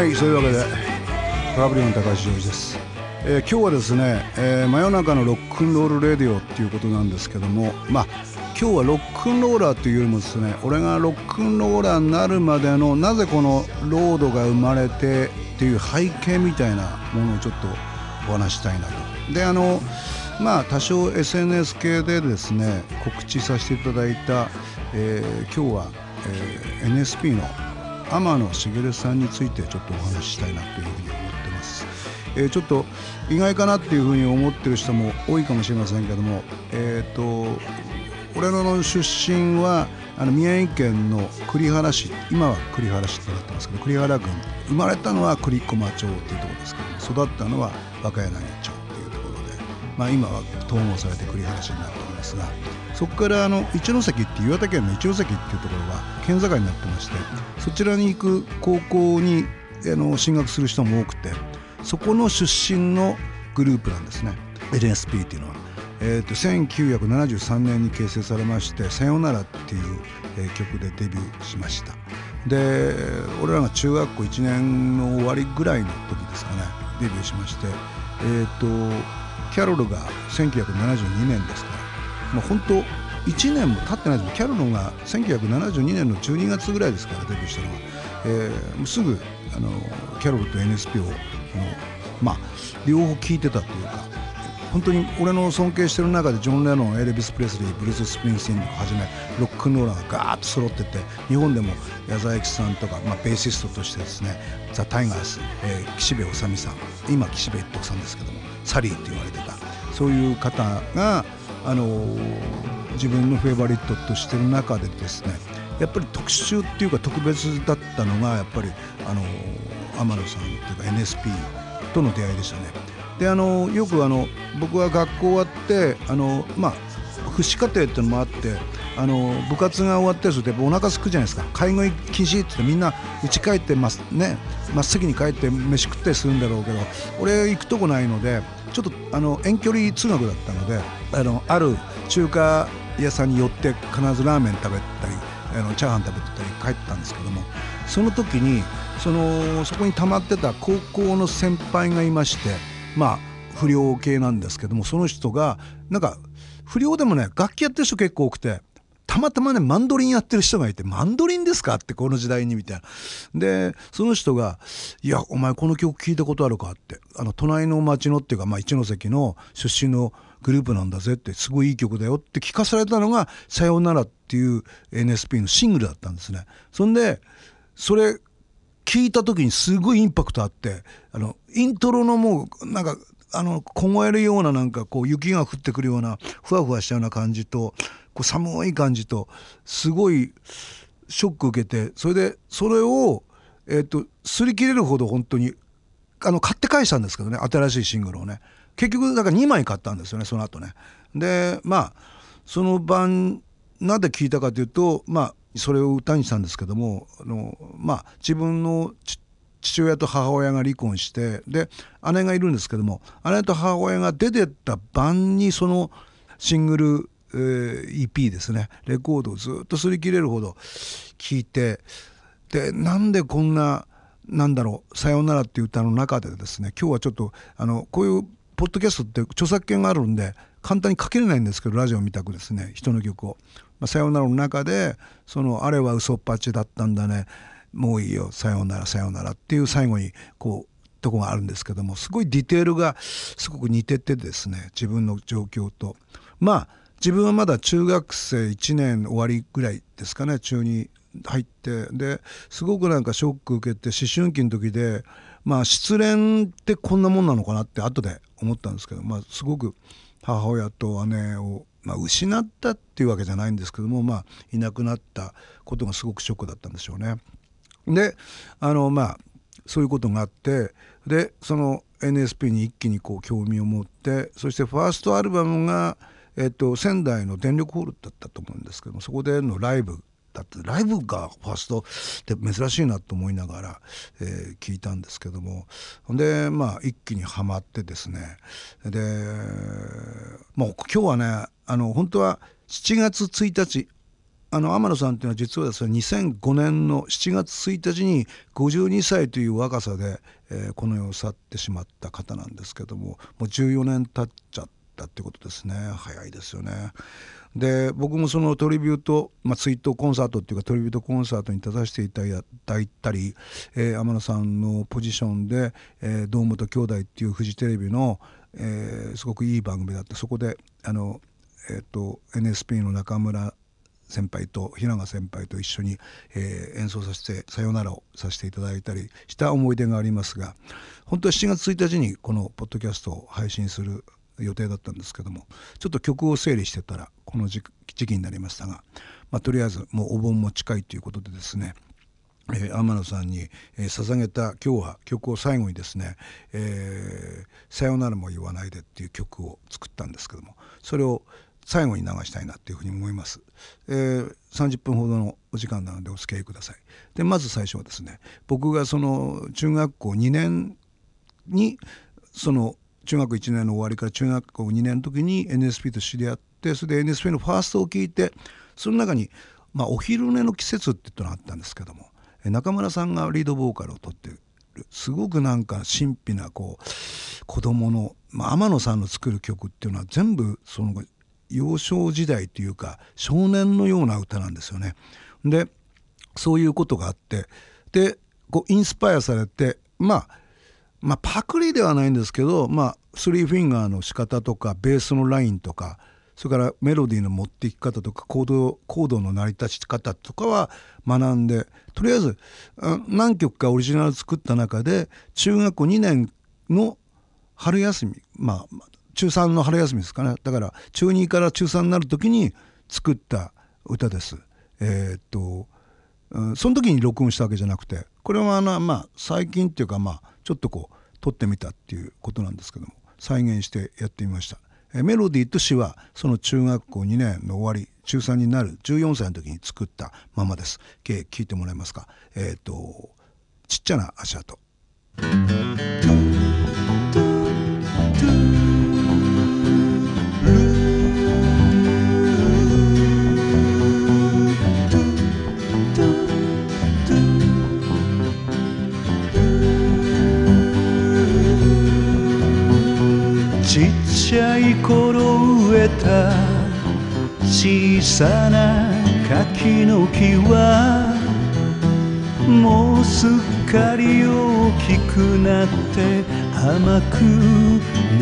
はいそういうわけでトラブルの高橋ジョージです、えー今日はですね、えー真夜中のロックンロールレディオっていうことなんですけどもまあ今日はロックンローラーというよりもですね俺がロックンローラーになるまでのなぜこのロードが生まれてっていう背景みたいなものをちょっとお話ししたいなと。であのまあ多少 SNS 系でですね告知させていただいた、えー今日は、えー NSP の天野茂さんについてちょっとお話ししたいなというふうに思ってます、えーちょっと意外かなっていうふうに思ってる人も多いかもしれませんけどもえっ、と俺の出身はあの宮城県の栗原市今は栗原市ってなってますけど栗原郡生まれたのは栗駒町っていうところですけど育ったのは若柳町っていうところで、まあ、今は統合されて栗原市になっておりますがそこからあの一関って岩手県の一関っていうところは県境になってましてそちらに行く高校にあの進学する人も多くてそこの出身のグループなんですね NSP っていうのは。えー、と1973年に結成されまして「さよなら」っていう、え曲でデビューしましたで俺らが中学校1年の終わりぐらいの時ですかねデビューしましてえっ、とキャロルが1972年ですからもう本当1年も経ってないです。キャロルが1972年の12月ぐらいですからデビューしたのは、えーもうすぐあのキャロルと NSP をあのまあ両方聴いてたというか本当に俺の尊敬してる中でジョン・レノンエルビス・プレスリーブルース・スプリングスティンをはじめロックンローラーがガーッと揃ってて日本でも矢沢永吉さんとか、まあ、ベーシストとしてですねザ・タイガース、えー岸辺治さん今岸辺一徳さんですけどもサリーって言われてたそういう方が、あの自分のフェイバリットとしてる中でですねやっぱり特殊っていうか特別だったのがやっぱり、あの天野さんっていうか NSP との出会いでしたね。であのよくあの僕は学校終わってあのまあ福祉課程っていうのもあってあの部活が終わったりするとやっぱお腹空くじゃないですか買い食い禁止ってってみんな家帰ってますね真っ先に帰って飯食ったりするんだろうけど俺行くとこないのでちょっとあの遠距離通学だったのであのある中華屋さんに寄って必ずラーメン食べたりあのチャーハン食べてたり帰ったんですけどもその時にそのそこに溜まってた高校の先輩がいましてまあ不良系なんですけどもその人がなんか不良でもね楽器やってる人結構多くてたまたまねマンドリンやってる人がいてマンドリンですかってこの時代にみたいなでその人が「いやお前この曲聞いたことあるか?」ってあの隣の町のっていうか、まあ、一関の出身のグループなんだぜってすごいいい曲だよって聞かされたのが「さようなら」っていう NSP のシングルだったんですね。そんでそれ聞いた時にすごいインパクトあってあのイントロのもうなんかあの凍えるようななんかこう雪が降ってくるようなふわふわしたような感じとこう寒い感じとすごいショック受けてそれでそれを、えっと擦り切れるほど本当にあの買って返したんですけどね新しいシングルをね結局だから2枚買ったんですよねその後ね。でまあその晩なんで聞いたかというとまあそれを歌にしたんですけどもあのまあ自分の父親と母親が離婚してで姉がいるんですけども姉と母親が出てった晩にそのシングル、えー EP ですねレコードをずっと擦り切れるほど聴いてでなんでこんななんだろう「さようなら」っていう歌の中でですね今日はちょっとあのこういうポッドキャストって著作権があるんで簡単にかけれないんですけどラジオみたくですね人の曲を「まあ、さようなら」の中でその「あれは嘘っぱちだったんだねもういいよさようならさようなら」っていう最後にこうとこがあるんですけどもすごいディテールがすごく似ててですね自分の状況と。まあ自分はまだ中学生1年終わりぐらいですかね中に入ってですごくなんかショック受けて思春期の時でまあ失恋ってこんなもんなのかなって後で思ったんですけどまあすごく母親と姉を、まあ、失ったっていうわけじゃないんですけどもまあいなくなったことがすごくショックだったんでしょうね。であのまあそういうことがあってでその NSP に一気にこう興味を持ってそしてファーストアルバムが、えっと、仙台の電力ホールだったと思うんですけどもそこでのライブだってライブがファーストって珍しいなと思いながら、えー聞いたんですけども。でまあ一気にはまってですね。でもう今日はねあの本当は7月1日あの天野さんっていうのは実はですね2005年の7月1日に52歳という若さで、えー、この世を去ってしまった方なんですけども。もう14年経っちゃったってことですね。早いですよね。で僕もそのトリビュート、まあ、ツイートコンサートっていうかトリビュートコンサートに立たせていただいたり、えー、天野さんのポジションで「えー、堂本兄弟」っていうフジテレビの、えー、すごくいい番組だってそこであの、えーと、NSP の中村先輩と平賀先輩と一緒に、えー、演奏させて「さよなら」をさせていただいたりした思い出がありますが本当は7月1日にこのポッドキャストを配信する予定だったんですけどもちょっと曲を整理してたらこの時期になりましたが、まあ、とりあえずもうお盆も近いということでですねえー、天野さんに、えー、捧げた今日は曲を最後にですね「えー、さよならも言わないで」っていう曲を作ったんですけどもそれを最後に流したいなっていうふうに思います、えー、30分ほどのお時間なのでお付き合いください。でまず最初はですね僕がその中学校2年にその中学1年の終わりから中学校2年の時に NSP と知り合ってそれで NSP のファーストを聞いてその中に、まあ、お昼寝の季節っていうのがあったんですけども中村さんがリードボーカルを取ってるすごくなんか神秘なこう子供の、まあ、天野さんの作る曲っていうのは全部その幼少時代というか少年のような歌なんですよね。でそういうことがあってでこうインスパイアされてまあまあパクリではないんですけどまあスリーフィンガーの仕方とかベースのラインとかそれからメロディーの持っていき方とかコードコードの成り立ち方とかは学んでとりあえず何曲かオリジナル作った中で中学校2年の春休みまあ中3の春休みですかねだから中2から中3になる時に作った歌です。えー、っと、その時に録音したわけじゃなくてこれはあの、まあ、最近っていうかまあちょっとこう撮ってみたっていうことなんですけども再現してやってみました。メロディーと詩はその中学校2年の終わり中3になる14歳の時に作ったままです。聞いてもらえますか？えっ、ー、とちっちゃな足跡。ちゃい頃植えた小さな柿の木はもうすっかり大きくなって甘く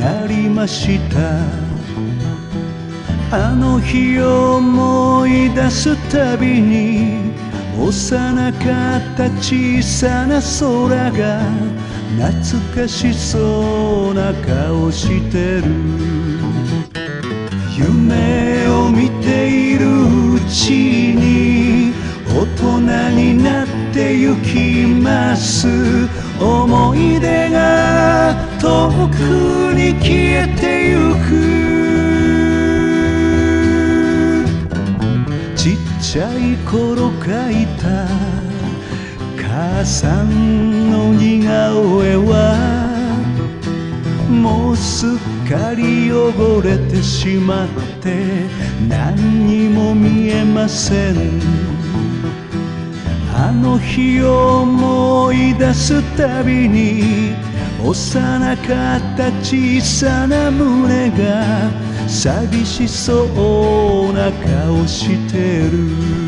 なりました。あの日を思い出すたびに幼かった小さな空が懐かしそうな顔してる。夢を見ているうちに大人になってゆきます。思い出が遠くに消えてゆく。ちっちゃい頃書いた母さんの似顔絵はもうすっかり汚れてしまって何にも見えません。あの日を思い出すたびに幼かった小さな胸が寂しそうな顔してる。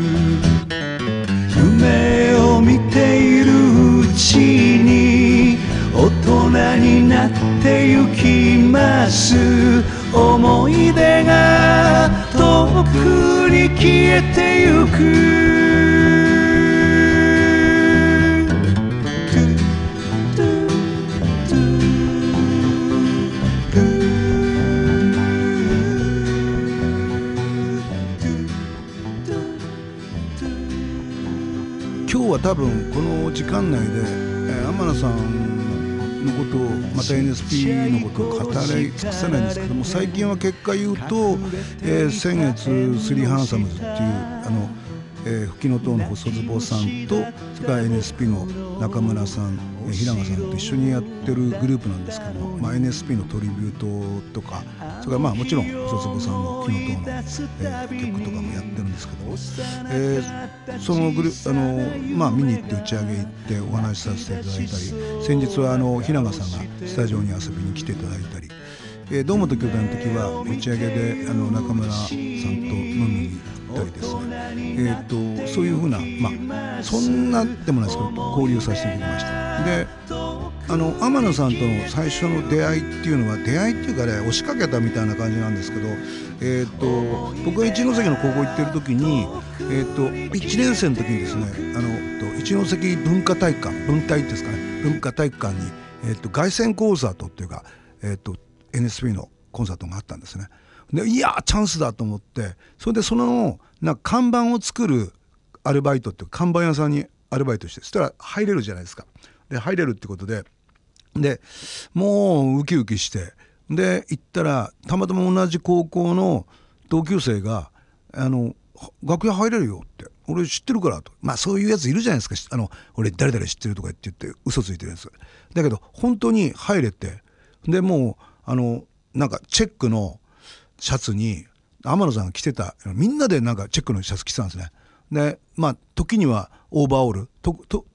見ているうちに大人になってゆきます。思い出が遠くに消えてゆく。は多分この時間内で、えー、天野さんのことをまた NSP のことを語り尽くせないんですけども最近は結果言うと、えー、先月「スリーハンサムズ」っていうあのえー、吹きの塔の細坪さんとそれから NSP の中村さん、平賀さんと一緒にやってるグループなんですけども、まあ、NSP のトリビュートとかそれからまあもちろん細坪さんの吹きの塔の、えー、曲とかもやってるんですけど、えー、そのグルあの、まあ、見に行って打ち上げ行ってお話しさせていただいたり先日はあの平賀さんがスタジオに遊びに来ていただいたり。えー、堂本兄弟の時は打ち上げであの中村さんと飲みに行ったりですね、えーと、そういうふうな、まあ、そんなでもないですけど交流させていただきましたであの天野さんとの最初の出会いっていうのは出会いっていうかね押しかけたみたいな感じなんですけど、えーと、僕が一関の高校行ってる時に、えーと、1年生の時にですねあの一関文化体育館文体ですかね文化体育館に、えー、と凱旋コンサートっていうか、えー、と NSP のコンサートがあったんですね。でいやチャンスだと思ってそれでそのな看板を作るアルバイトっていう看板屋さんにアルバイトしてそしたら入れるじゃないですか。で入れるってことででもうウキウキして。で行ったらたまたま同じ高校の同級生が「あの楽屋入れるよ」って「俺知ってるから」とまあそういうやついるじゃないですか「あの俺誰々知ってる」とかって言って嘘ついてるやつ。だけど本当に入れて。でもうあのなんかチェックのシャツに天野さんが着てたみんなでなんかチェックのシャツ着てたんですね。でまあ時にはオーバーオール。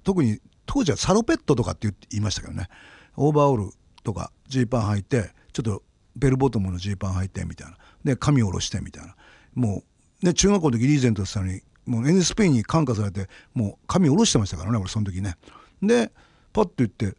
特に当時はサロペットとかって言いましたけどね。オーバーオールとかジーパン履いてちょっとベルボトムのジーパン履いてみたいなで髪下ろしてみたいなもう、ね、中学校の時リーゼントしたのにもう NSP に感化されてもう髪下ろしてましたからね俺その時ね。でパッと言って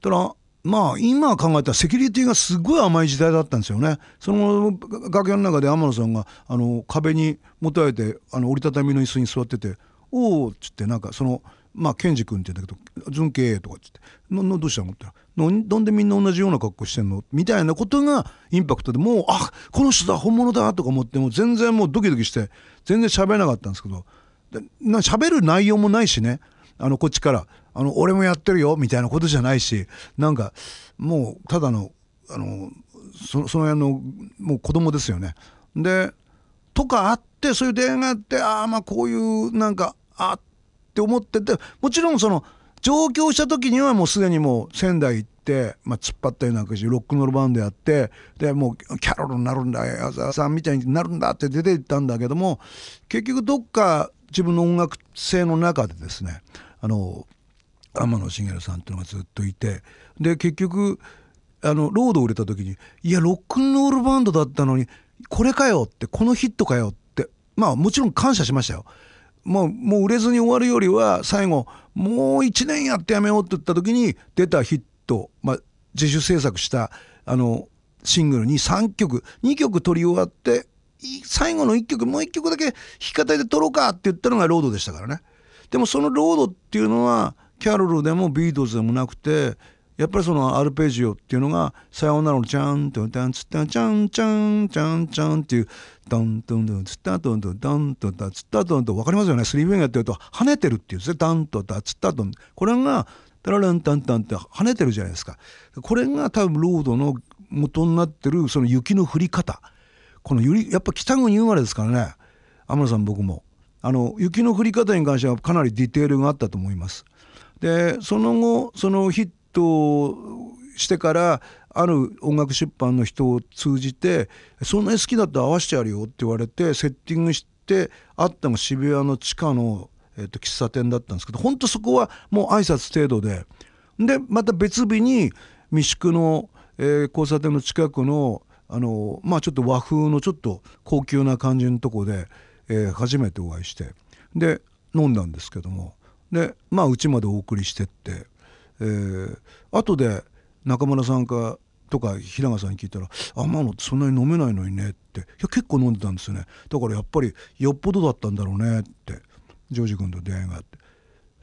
たらまあ今考えたらセキュリティがすごい甘い時代だったんですよね。その楽屋の中で天野さんがあの壁にもたれてあの折りたたみの椅子に座ってて「おお」っつってなんかそのまあケンジ君って言うんだけど「純系」とかっつって「などうしたの?」って言ったら「なんでみんな同じような格好してんの?」みたいなことがインパクトでもう「あこの人だ本物だ」とか思ってもう全然もうドキドキして全然喋れなかったんですけど喋る内容もないしねあのこっちからあの俺もやってるよみたいなことじゃないしなんかもうただのあのそその辺のもう子供ですよね。でとかあってそういう出会いがあってああまあこういうなんかあっって思っててもちろんその上京した時にはもうすでにもう仙台行って、まあ、突っ張ったりなんかしてロックノールバンドやってでもうキャロルになるんだ矢沢さんみたいになるんだって出て行ったんだけども結局どっか自分の音楽性の中でですねあの天野茂さんっていうのがずっといてで結局あのロード売れた時にいやロックンロールバンドだったのにこれかよってこのヒットかよってまあもちろん感謝しましたよ。もうもう売れずに終わるよりは最後もう1年やってやめようって言った時に出たヒット、まあ、自主制作したあのシングルに3曲2曲取り終わって最後の1曲もう1曲だけ弾き語りで録ろうかって言ったのがロードでしたからね。でもそのロードっていうのはキャロルでもビートルズでもなくてやっぱりそのアルペジオっていうのが「さようならのチャンとタンツッタチャンチャンチャンチャン」っていう「ドンドンドンツッタドンドンドンドンツッタドンドン」分かりますよねスリーフィンガーやってると跳ねてるっていうですね「ダンとダツッタドン」これが「タラランタンタン」って跳ねてるじゃないですかこれが多分ロードの元になってるその雪の降り方このやっぱ北国生まれですからね天野さん僕もあの雪の降り方に関してはかなりディテールがあったと思います。でその後そのヒットしてからある音楽出版の人を通じて「そんなに好きだったら合わせてやるよ」って言われてセッティングしてあったのが渋谷の地下の、えー、と喫茶店だったんですけど本当そこはもう挨拶程度で。でまた別日に三宿の、えー、交差点の近くのあのまあちょっと和風のちょっと高級な感じのとこで、えー、初めてお会いしてで飲んだんですけども。でまあうちまでお送りしてって、えー、後で中村さんかとか平賀さんに聞いたら「天野ってそんなに飲めないのにね」って「いや結構飲んでたんですよねだからやっぱりよっぽどだったんだろうね」ってジョージ君と出会いがあって。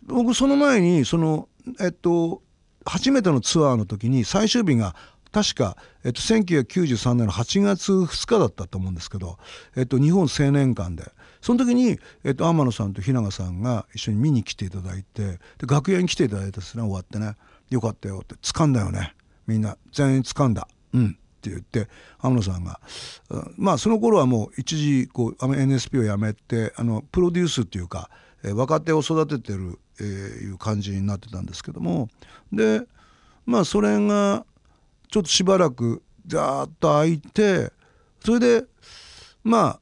僕その前にそのえっと初めてのツアーの時に最終日が確か、えっと、1993年の8月2日だったと思うんですけど、えっと、日本青年館でその時に、えっと、天野さんと雛賀さんが一緒に見に来ていただいてで楽屋に来ていただいたですね終わってね。よかったよって掴んだよね。みんな全員掴んだ。うん。って言って天野さんがまあその頃はもう一時こう NSP を辞めてあのプロデュースっていうか、えー、若手を育ててる、えー、いう感じになってたんですけども。でまあそれがちょっとしばらくザーッと空いてそれでまあ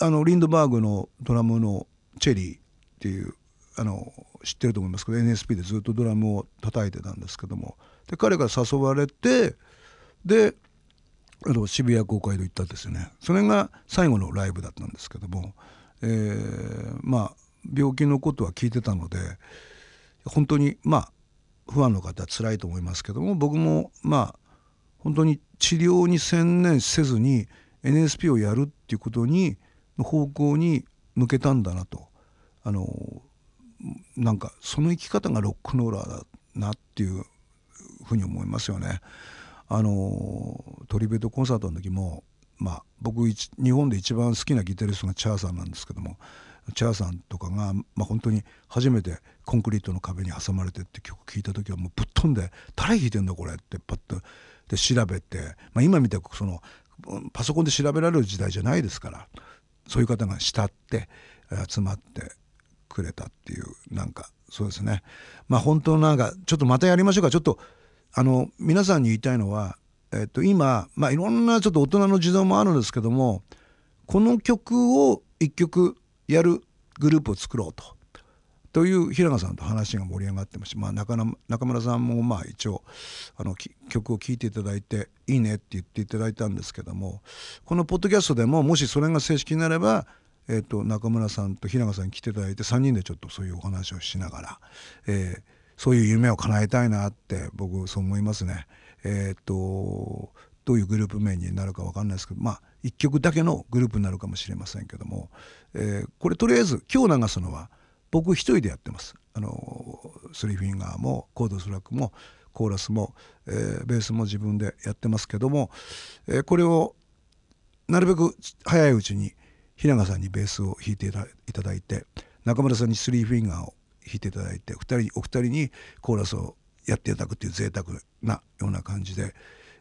あのリンドバーグのドラムのチェリーっていうあの知ってると思いますけど NSP でずっとドラムを叩いてたんですけども。で彼が誘われてであの渋谷公会堂行ったんですよね。それが最後のライブだったんですけども、えー、まあ病気のことは聞いてたので本当にまあファンの方は辛いと思いますけども僕もまあ本当に治療に専念せずに NSP をやるっていうことにの方向に向けたんだなとあのなんかその生き方がロックノーラーだなっていうふうに思いますよね。あのトリベートコンサートの時も、まあ、僕日本で一番好きなギタリストがチャーさんなんですけどもチャーさんとかが、まあ、本当に初めてコンクリートの壁に挟まれてって曲聴いた時はもうぶっ飛んで「誰弾いてんだこれ」ってパッとで調べて、まあ、今みたいそのパソコンで調べられる時代じゃないですからそういう方が慕って集まってくれたっていうなんかそうですねまあ本当なんかちょっとまたやりましょうかちょっとあの皆さんに言いたいのは、えっと、今、まあ、いろんなちょっと大人の事情もあるんですけどもこの曲を1曲やるグループを作ろうと。という平賀さんと話が盛り上がってますし、まあ、中中村さんもまあ一応あの曲を聴いていただいていいねって言っていただいたんですけどもこのポッドキャストでももしそれが正式になれば、えー、と中村さんと平賀さんに来ていただいて3人でちょっとそういうお話をしながら、えー、そういう夢を叶えたいなって僕そう思いますね。え、ー、とどういうグループ名になるか分かんないですけどまあ1曲だけのグループになるかもしれませんけども、えー、これとりあえず今日流すのは僕一人でやってます。あのスリーフィンガーもコードストロークもコーラスも、えー、ベースも自分でやってますけども、えー、これをなるべく早いうちに平賀さんにベースを弾いていただいて中村さんにスリーフィンガーを弾いていただいて二人お二人にコーラスをやっていただくっていう贅沢なような感じで、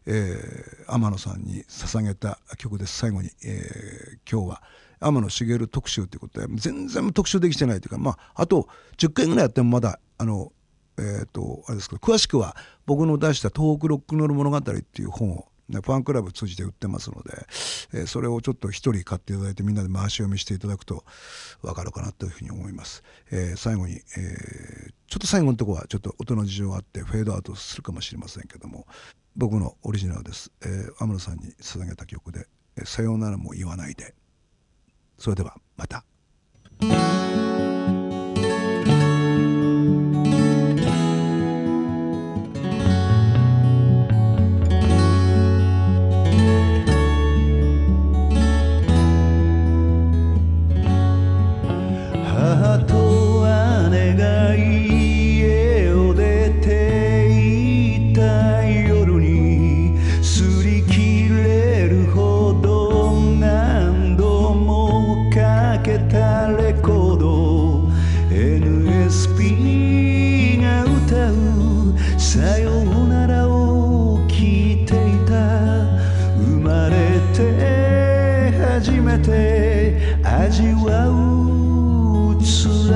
えー、天野さんに捧げた曲です最後に、えー、今日は天野茂特集ということで全然特集できてないというかまああと10回ぐらいやってもまだあのえ、ー、とあれですけど詳しくは僕の出した「東北ロックノール物語」っていう本をね、ファンクラブ通じて売ってますので、えー、それをちょっと一人買っていただいてみんなで回し読みしていただくと分かるかなというふうに思います。えー、最後に、えー、ちょっと最後のところはちょっと音の事情があってフェードアウトするかもしれませんけども僕のオリジナルです。えー、天野さんに捧げた曲で「さようならも言わないで」それではまた。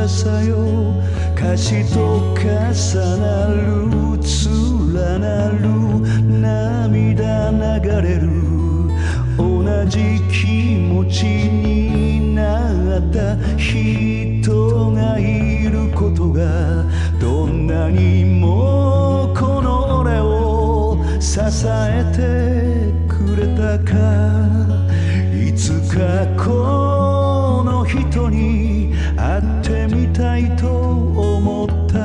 さよ。歌詞と重なる連なる涙流れる。同じ気持ちになった人がいることがどんなにもこの俺を支えてくれたか。いつかこの人にってみたいと思った」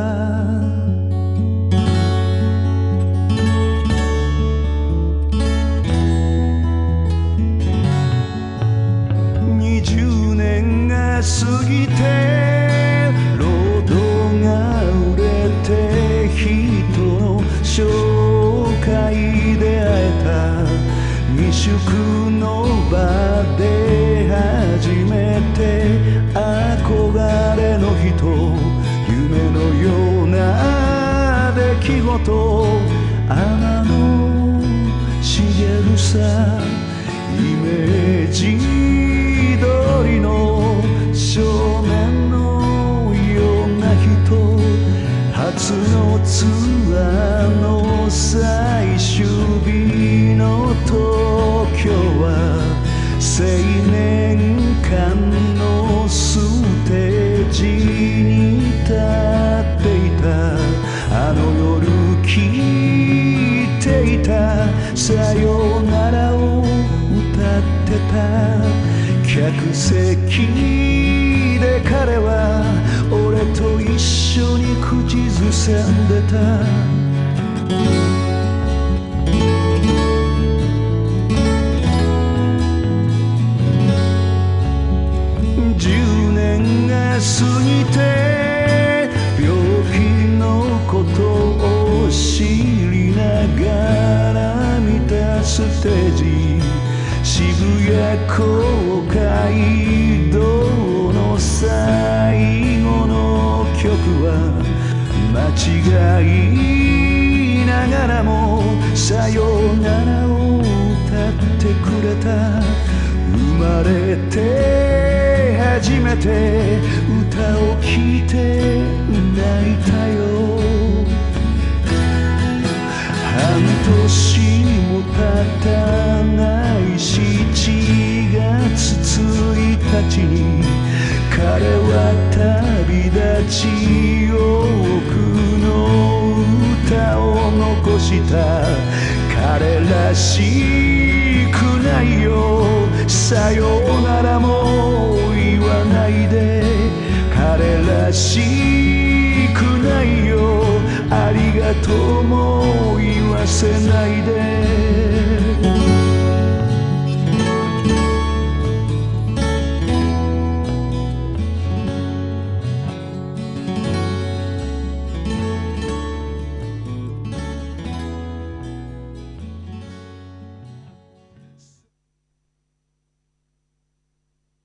「20年が過ぎて」穴の茂るさイメージ通りの少年のような人初のツアーの最終日の東京は青年館の客席で彼は俺と一緒に口ずさんでた。10年が過ぎて病気のことを知りながら見たステージ。渋谷公会堂の最後の曲は間違いながらもさよならを歌ってくれた生まれて初めて歌を聴いて泣いたよ半年も経たな月1日に彼は旅立ち多くの歌を残した。彼らしくないよ。さようならも言わないで。彼らしくないよ。ありがとうも言わせないで。